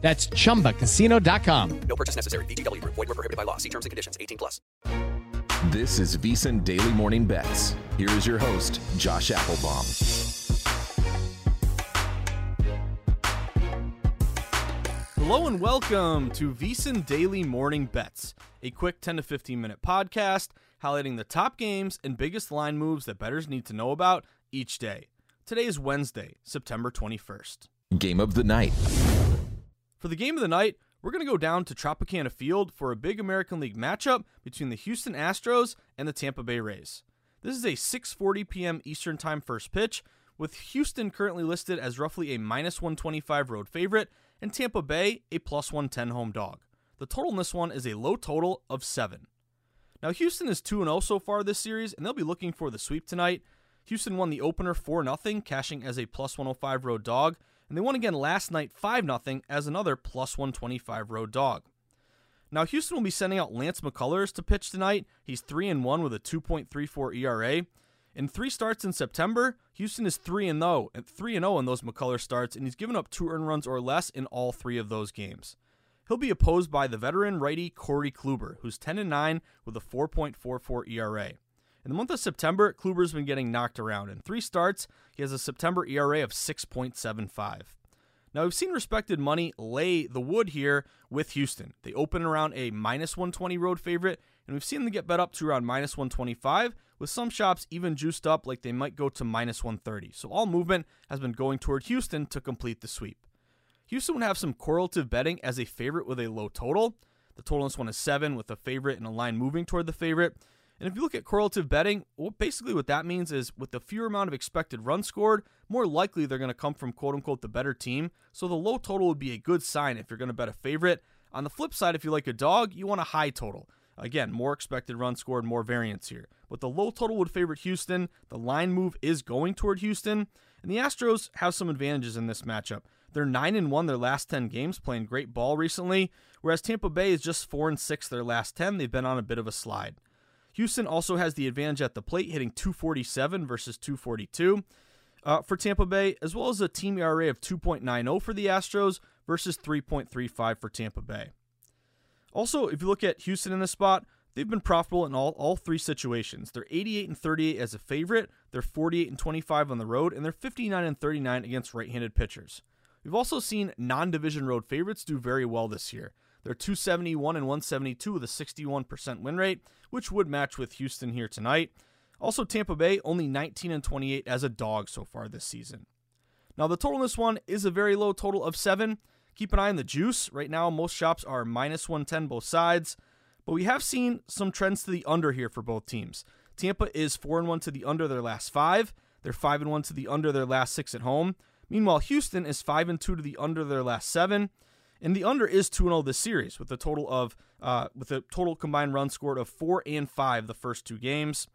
That's chumbacasino.com. No purchase necessary. VGW Group. Void were prohibited by law. See terms and conditions. 18 plus. This is VSiN Daily Morning Bets. Here is your host, Josh Applebaum. Hello and welcome to VSiN Daily Morning Bets, a quick 10 to 15 minute podcast highlighting the top games and biggest line moves that bettors need to know about each day. Today is Wednesday, September 21st. Game of the night. For the game of the night, we're going to go down to Tropicana Field for a big American League matchup between the Houston Astros and the Tampa Bay Rays. This is a 6:40 p.m. Eastern Time first pitch, with Houston currently listed as roughly a minus 125 road favorite and Tampa Bay a plus 110 home dog. The total in this one is a low total of 7. Now Houston is 2 0 so far this series and they'll be looking for the sweep tonight. Houston won the opener 4 0, cashing as a plus 105 road dog, and they won again last night 5 0 as another plus 125 road dog. Now, Houston will be sending out Lance McCullers to pitch tonight. He's 3 and 1 with a 2.34 ERA. In three starts in September, Houston is 3 and 0, 3 and 0 in those McCullers starts, and he's given up two earned runs or less in all three of those games. He'll be opposed by the veteran righty Corey Kluber, who's 10 and 9 with a 4.44 ERA. In the month of September, Kluber's been getting knocked around. In three starts, he has a September ERA of 6.75. Now, we've seen respected money lay the wood here with Houston. They open around a minus 120 road favorite, and we've seen them get bet up to around minus 125, with some shops even juiced up like they might go to minus 130. So all movement has been going toward Houston to complete the sweep. Houston would have some correlative betting as a favorite with a low total. The total in this one is 7, with a favorite and a line moving toward the favorite. And if you look at correlative betting, well, basically what that means is with the fewer amount of expected runs scored, more likely they're going to come from quote unquote the better team. So the low total would be a good sign if you're going to bet a favorite. On the flip side, if you like a dog, you want a high total. Again, more expected runs scored, more variance here. But the low total would favor Houston. The line move is going toward Houston. And the Astros have some advantages in this matchup. They're 9 and 1 their last 10 games, playing great ball recently, whereas Tampa Bay is just 4 and 6 their last 10. They've been on a bit of a slide. Houston also has the advantage at the plate, hitting 247 versus 242 uh, for Tampa Bay, as well as a team ERA of 2.90 for the Astros versus 3.35 for Tampa Bay. Also, if you look at Houston in this spot, they've been profitable in all, all three situations. They're 88 and 38 as a favorite, they're 48 and 25 on the road, and they're 59 and 39 against right-handed pitchers. We've also seen non-division road favorites do very well this year. They're 271 and 172 with a 61% win rate, which would match with Houston here tonight. Also, Tampa Bay only 19 and 28 as a dog so far this season. Now, the total in this one is a very low total of seven. Keep an eye on the juice. Right now, most shops are minus 110 both sides, but we have seen some trends to the under here for both teams. Tampa is 4 and 1 to the under their last five. They're 5 and 1 to the under their last six at home. Meanwhile, Houston is 5 and 2 to the under their last seven. And the under is 2 0 this series with a total of uh, with a total combined run scored of 4 and 5 the first two games.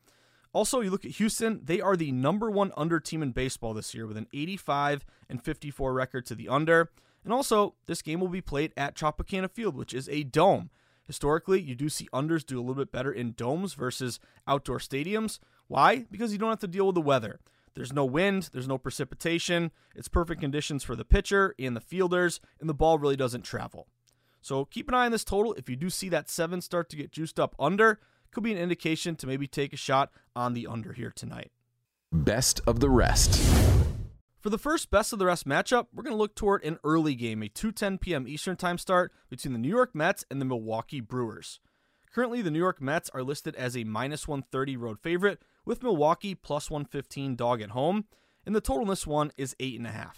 Also, you look at Houston, they are the number one under team in baseball this year with an 85 and 54 record to the under. And also, this game will be played at Tropicana Field, which is a dome. Historically, you do see unders do a little bit better in domes versus outdoor stadiums. Why? Because you don't have to deal with the weather. There's no wind, there's no precipitation. It's perfect conditions for the pitcher and the fielders, and the ball really doesn't travel. So keep an eye on this total. If you do see that seven start to get juiced up under, could be an indication to maybe take a shot on the under here tonight. Best of the rest. For the first best of the rest matchup, we're going to look toward an early game, a 2:10 p.m. Eastern Time start between the New York Mets and the Milwaukee Brewers. Currently, the New York Mets are listed as a minus 130 road favorite, with Milwaukee plus 115 dog at home, and the total in this one is 8.5.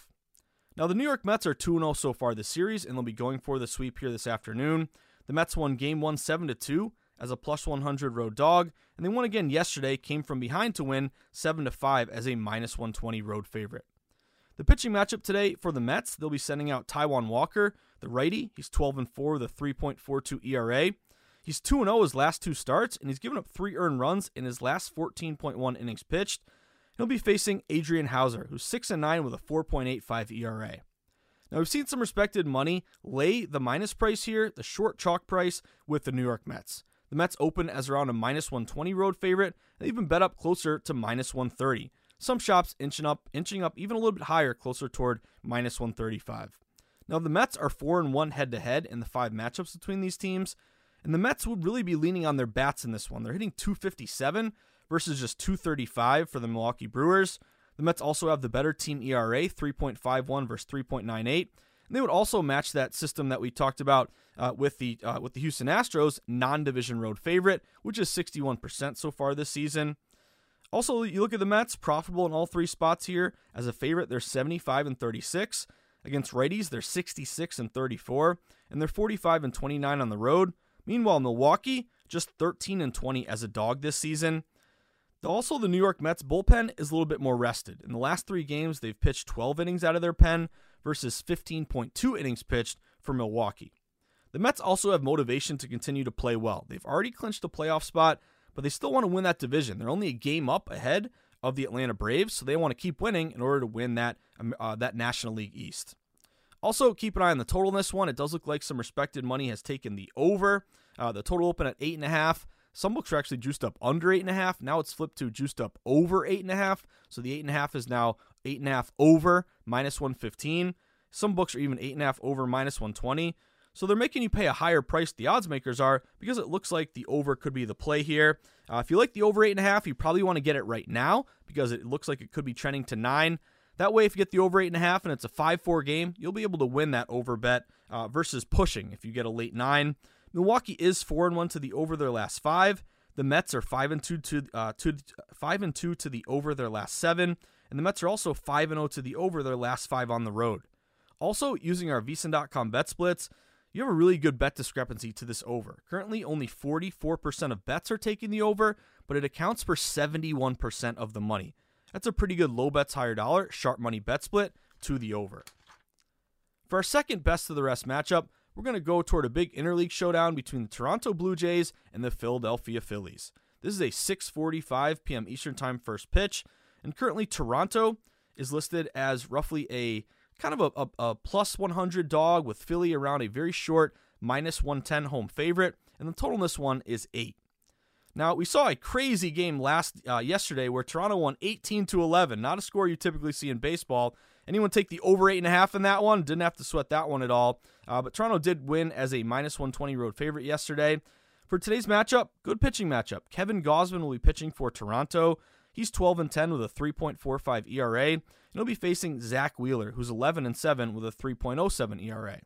Now, the New York Mets are 2 0 so far this series, and they'll be going for the sweep here this afternoon. The Mets won game 1 7 2 as a plus 100 road dog, and they won again yesterday, came from behind to win 7 5 as a minus 120 road favorite. The pitching matchup today for the Mets, they'll be sending out Taijuan Walker, the righty. He's 12 and 4 with a 3.42 ERA. He's 2 0 his last two starts, and he's given up three earned runs in his last 14.1 innings pitched. He'll be facing Adrian Houser, who's 6 and 9 with a 4.85 ERA. Now, we've seen some respected money lay the minus price here, the short chalk price, with the New York Mets. The Mets open as around a minus 120 road favorite, and even bet up closer to minus 130. Some shops inching up, inching up even a little bit higher, closer toward minus 135. Now, the Mets are 4 and 1 head to head in the five matchups between these teams, and the Mets would really be leaning on their bats in this one. They're hitting 257 versus just 235 for the Milwaukee Brewers. The Mets also have the better team ERA, 3.51 versus 3.98. And they would also match that system that we talked about uh, with the uh, with the Houston Astros non-division road favorite, which is 61% so far this season. Also, you look at the Mets, profitable in all three spots here. As a favorite, they're 75 and 36. Against righties, they're 66 and 34, and they're 45 and 29 on the road. Meanwhile, Milwaukee just 13 and 20 as a dog this season. Also, the New York Mets bullpen is a little bit more rested. In the last three games, they've pitched 12 innings out of their pen versus 15.2 innings pitched for Milwaukee. The Mets also have motivation to continue to play well. They've already clinched a playoff spot, but they still want to win that division. They're only a game up ahead of the Atlanta Braves, so they want to keep winning in order to win that um, uh, that National League East. Also, keep an eye on the total in this one. It does look like some respected money has taken the over. Uh, the total open at eight and a half. Some books are actually juiced up under eight and a half. Now it's flipped to juiced up over eight and a half. So the eight and a half is now eight and a half over minus 115. Some books are even eight and a half over minus 120. So they're making you pay a higher price, the odds makers are, because it looks like the over could be the play here. Uh, if you like the over eight and a half, you probably want to get it right now because it looks like it could be trending to nine. That way, if you get the over eight and a half and it's a five-four game, you'll be able to win that over bet uh, versus pushing if you get a late nine. Milwaukee is four and one to the over their last five. The Mets are five and two to uh, five and two to the over their last seven, and the Mets are also five and zero to the over their last five on the road. Also, using our VSiN.com bet splits, you have a really good bet discrepancy to this over. Currently, only 44% of bets are taking the over, but it accounts for 71% of the money. That's a pretty good low bets, higher dollar, sharp money bet split to the over. For our second best of the rest matchup, we're going to go toward a big interleague showdown between the Toronto Blue Jays and the Philadelphia Phillies. This is a 6:45 p.m. Eastern Time first pitch, and currently Toronto is listed as roughly a kind of a, a, a plus 100 dog with Philly around a very short minus 110 home favorite, and the total in this one is eight. Now we saw a crazy game last uh, yesterday where Toronto won 18 to 11. Not a score you typically see in baseball. Anyone take the over eight and a half in that one? Didn't have to sweat that one at all. Uh, but Toronto did win as a minus 120 road favorite yesterday. For today's matchup, good pitching matchup. Kevin Gausman will be pitching for Toronto. He's 12 and 10 with a 3.45 ERA, and he'll be facing Zack Wheeler, who's 11 and 7 with a 3.07 ERA.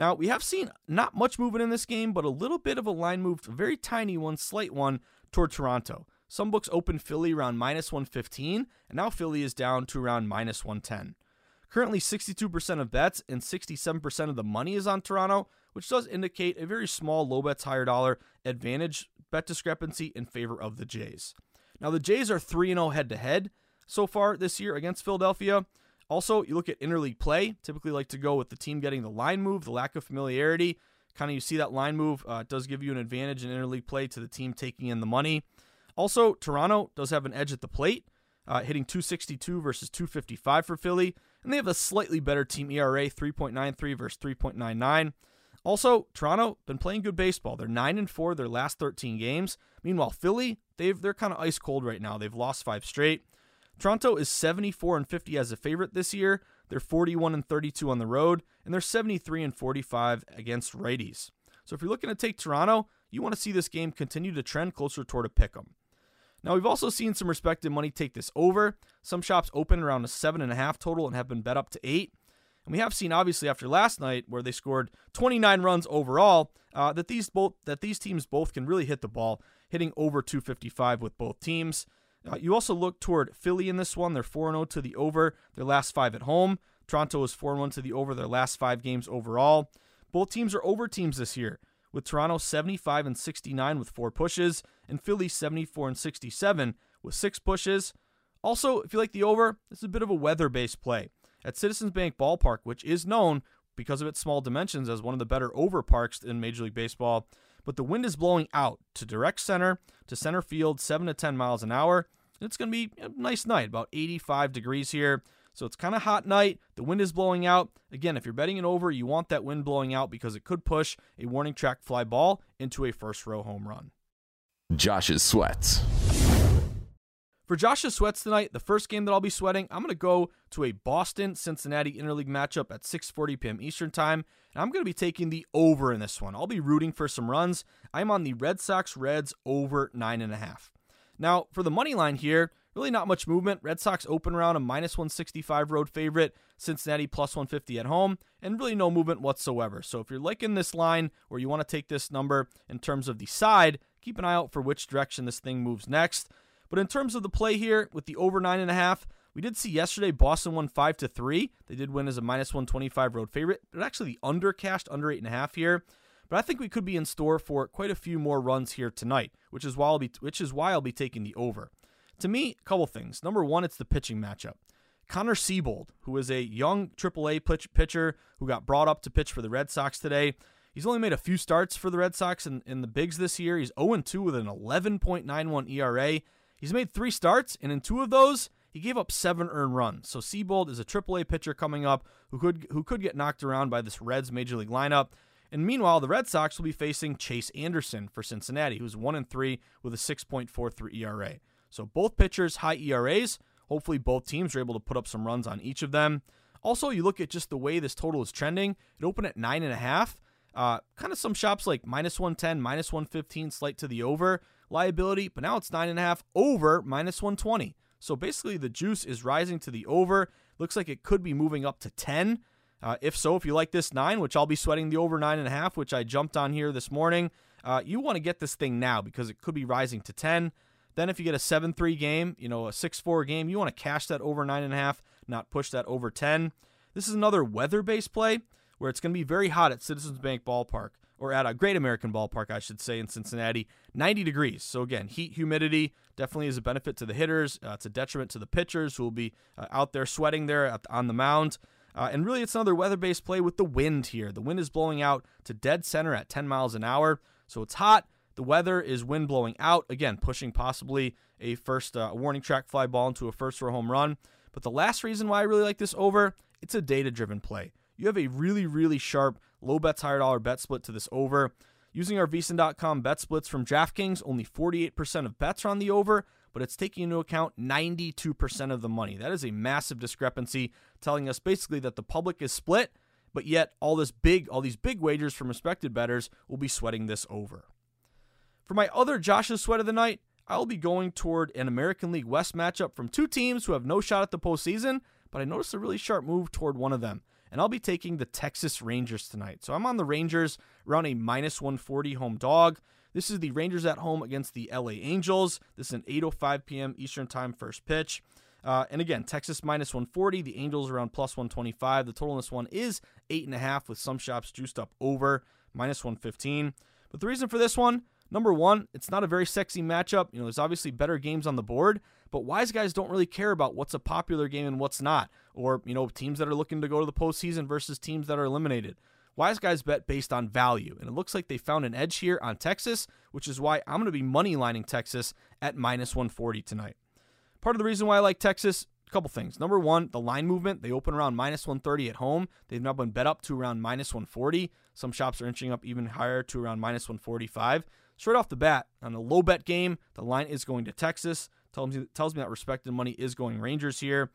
Now, we have seen not much movement in this game, but a little bit of a line move, a very tiny one, slight one, toward Toronto. Some books open Philly around minus 115, and now Philly is down to around minus 110. Currently, 62% of bets and 67% of the money is on Toronto, which does indicate a very small low bets, higher dollar advantage bet discrepancy in favor of the Jays. Now, the Jays are 3 0 head to head so far this year against Philadelphia. Also, you look at interleague play, typically like to go with the team getting the line move, the lack of familiarity. Kind of you see that line move uh, does give you an advantage in interleague play to the team taking in the money. Also, Toronto does have an edge at the plate, uh, hitting 262 versus 255 for Philly, and they have a slightly better team ERA, 3.93 versus 3.99. Also, Toronto been playing good baseball. They're nine and four their last 13 games. Meanwhile, Philly they've they're kind of ice cold right now. They've lost five straight. Toronto is 74 and 50 as a favorite this year. They're 41 and 32 on the road, and they're 73 and 45 against righties. So if you're looking to take Toronto, you want to see this game continue to trend closer toward a pick 'em. Now we've also seen some respected money take this over. Some shops open around a seven and a half total and have been bet up to eight. And we have seen obviously after last night where they scored 29 runs overall uh, that these both that these teams both can really hit the ball, hitting over 255 with both teams. Uh, you also look toward Philly in this one. They're 4 0 to the over their last five at home. Toronto is 4 1 to the over their last five games overall. Both teams are over teams this year, with Toronto 75 and 69 with four pushes, and Philly 74 and 67 with six pushes. Also, if you like the over, this is a bit of a weather based play. At Citizens Bank Ballpark, which is known because of its small dimensions as one of the better over parks in Major League Baseball, but the wind is blowing out to direct center to center field, 7 to 10 miles an hour. It's going to be a nice night, about 85 degrees here. So it's kind of hot night. The wind is blowing out. Again, if you're betting it over, you want that wind blowing out because it could push a warning track fly ball into a first row home run. Josh's sweats. For Josh's sweats tonight, the first game that I'll be sweating, I'm going to go to a Boston Cincinnati interleague matchup at 6:40 p.m. Eastern Time, and I'm going to be taking the over in this one. I'll be rooting for some runs. I'm on the Red Sox Reds over nine and a half. Now, for the money line here, really not much movement. Red Sox open around a minus 165 road favorite, Cincinnati plus 150 at home, and really no movement whatsoever. So if you're liking this line or you want to take this number in terms of the side, keep an eye out for which direction this thing moves next. But in terms of the play here with the over nine and a half, we did see yesterday Boston won five to three. They did win as a minus 125 road favorite, but actually the under cashed under eight and a half here. But I think we could be in store for quite a few more runs here tonight, which is why I'll be which is why I'll be taking the over. To me, a couple things. Number one, it's the pitching matchup. Connor Seabold, who is a young AAA pitch, pitcher who got brought up to pitch for the Red Sox today. He's only made a few starts for the Red Sox in, in the bigs this year. He's 0 2 with an 11.91 ERA. He's made three starts, and in two of those, he gave up seven earned runs. So Seabold is a AAA pitcher coming up who could who could get knocked around by this Reds major league lineup. And meanwhile, the Red Sox will be facing Chase Anderson for Cincinnati, who's one and three with a 6.43 ERA. So both pitchers high ERAs. Hopefully, both teams are able to put up some runs on each of them. Also, you look at just the way this total is trending. It opened at nine and a half. Uh, kind of some shops like minus 110, minus 115, slight to the over liability, but now it's nine and a half over minus 120. So basically, the juice is rising to the over. Looks like it could be moving up to 10. Uh, if so, if you like this nine, which I'll be sweating the over nine and a half, which I jumped on here this morning, uh, you want to get this thing now because it could be rising to 10. Then if you get a 7-3 game, you know, a 6-4 game, you want to cash that over nine and a half, not push that over 10. This is another weather-based play where it's going to be very hot at Citizens Bank Ballpark or at a Great American Ballpark, I should say, in Cincinnati. 90 degrees. So, again, heat, humidity definitely is a benefit to the hitters. Uh, it's a detriment to the pitchers who will be uh, out there sweating there on the mound. Uh, and really, it's another weather based play with the wind here. The wind is blowing out to dead center at 10 miles an hour. So, it's hot. The weather is wind blowing out. Again, pushing possibly a first uh, warning track fly ball into a first for a home run. But the last reason why I really like this over, it's a data driven play. You have a really, really sharp low bets, higher dollar bet split to this over. Using our VSiN.com bet splits from DraftKings, only 48% of bets are on the over, but it's taking into account 92% of the money. That is a massive discrepancy, telling us basically that the public is split, but yet all this big, all these big wagers from respected bettors will be sweating this over. For my other Josh's sweat of the night, I'll be going toward an American League West matchup from two teams who have no shot at the postseason, but I noticed a really sharp move toward one of them and I'll be taking the Texas Rangers tonight. So I'm on the Rangers around a minus 140 home dog. This is the Rangers at home against the LA Angels. This is an 8:05 p.m. Eastern Time first pitch. Uh, and again, Texas minus 140. The Angels around plus 125. The total in this one is eight and a half, with some shops juiced up over minus 115. But the reason for this one, number one, it's not a very sexy matchup. You know, there's obviously better games on the board, but wise guys don't really care about what's a popular game and what's not, or you know teams that are looking to go to the postseason versus teams that are eliminated. Wise guys bet based on value, and it looks like they found an edge here on Texas, which is why I'm going to be money lining Texas at minus 140 tonight. Part of the reason why I like Texas, a couple things. Number one, the line movement. They open around minus 130 at home. They've now been bet up to around minus 140. Some shops are inching up even higher to around minus 145. Straight off the bat, on a low bet game, the line is going to Texas. Tells me, tells me that respected money is going Rangers here.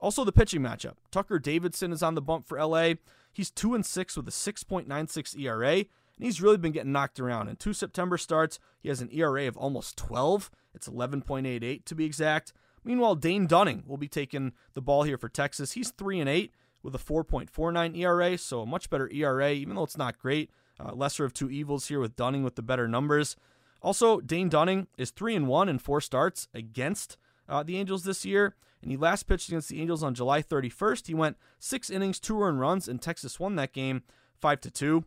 Also, the pitching matchup. Tucker Davidson is on the bump for LA. He's 2 and 6 with a 6.96 ERA, and he's really been getting knocked around. In two September starts, he has an ERA of almost 12. It's 11.88 to be exact. Meanwhile, Dane Dunning will be taking the ball here for Texas. He's 3 and 8 with a 4.49 ERA, so a much better ERA, even though it's not great. Uh, lesser of two evils here with Dunning with the better numbers. Also, Dane Dunning is 3 and 1 in four starts against uh, the Angels this year, and he last pitched against the Angels on July 31st. He went 6 innings, 2 earned runs, and Texas won that game 5 to 2.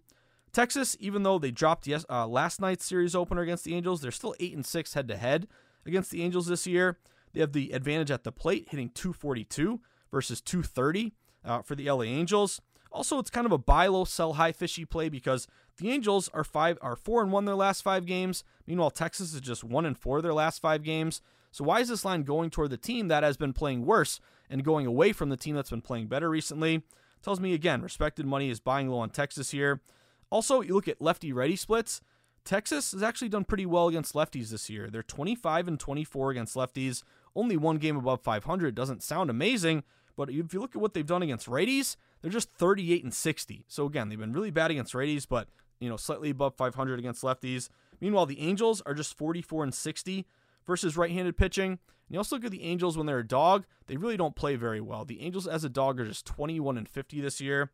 Texas, even though they dropped yes, uh, last night's series opener against the Angels, they're still 8 and 6 head to head against the Angels this year. They have the advantage at the plate, hitting 242 versus 230 uh, for the LA Angels. Also, it's kind of a buy low, sell high fishy play because the Angels are five are four and one their last five games. Meanwhile, Texas is just one and four their last five games. So why is this line going toward the team that has been playing worse and going away from the team that's been playing better recently? Tells me again, respected money is buying low on Texas here. Also, you look at lefty righty splits. Texas has actually done pretty well against lefties this year. They're 25 and 24 against lefties. Only one game above 500 doesn't sound amazing, but if you look at what they've done against righties, they're just 38 and 60. So again, they've been really bad against righties, but you know, slightly above 500 against lefties. Meanwhile, the Angels are just 44 and 60 versus right-handed pitching. And you also look at the Angels when they're a dog; they really don't play very well. The Angels as a dog are just 21 and 50 this year.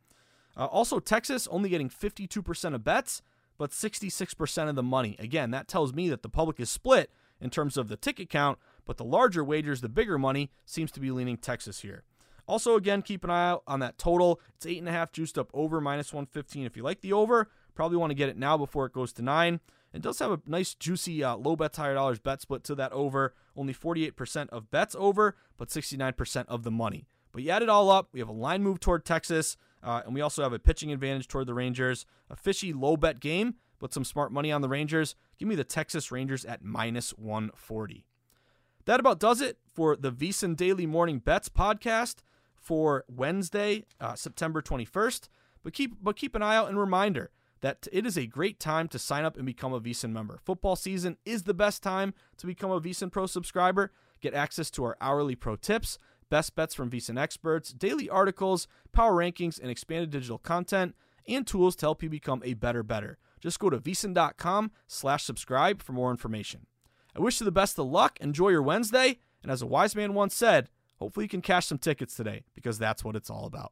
Uh, also, Texas only getting 52% of bets, but 66% of the money. Again, that tells me that the public is split in terms of the ticket count, but the larger wagers, the bigger money, seems to be leaning Texas here. Also, again, keep an eye out on that total. It's eight and a half juiced up over minus 115. If you like the over, probably want to get it now before it goes to nine. It does have a nice, juicy, uh, low bet, higher dollars bet split to that over. Only 48% of bets over, but 69% of the money. But you add it all up, we have a line move toward Texas, uh, and we also have a pitching advantage toward the Rangers. A fishy low bet game, but some smart money on the Rangers. Give me the Texas Rangers at minus 140. That about does it for the VSiN Daily Morning Bets podcast for Wednesday, uh, September 21st. But keep but keep an eye out and reminder that it is a great time to sign up and become a VSiN member. Football season is the best time to become a VSiN Pro subscriber. Get access to our hourly pro tips, best bets from VSiN experts, daily articles, power rankings, and expanded digital content, and tools to help you become a better better. Just go to vsin.com slash subscribe for more information. I wish you the best of luck. Enjoy your Wednesday. And as a wise man once said, hopefully you can cash some tickets today because that's what it's all about.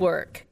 work.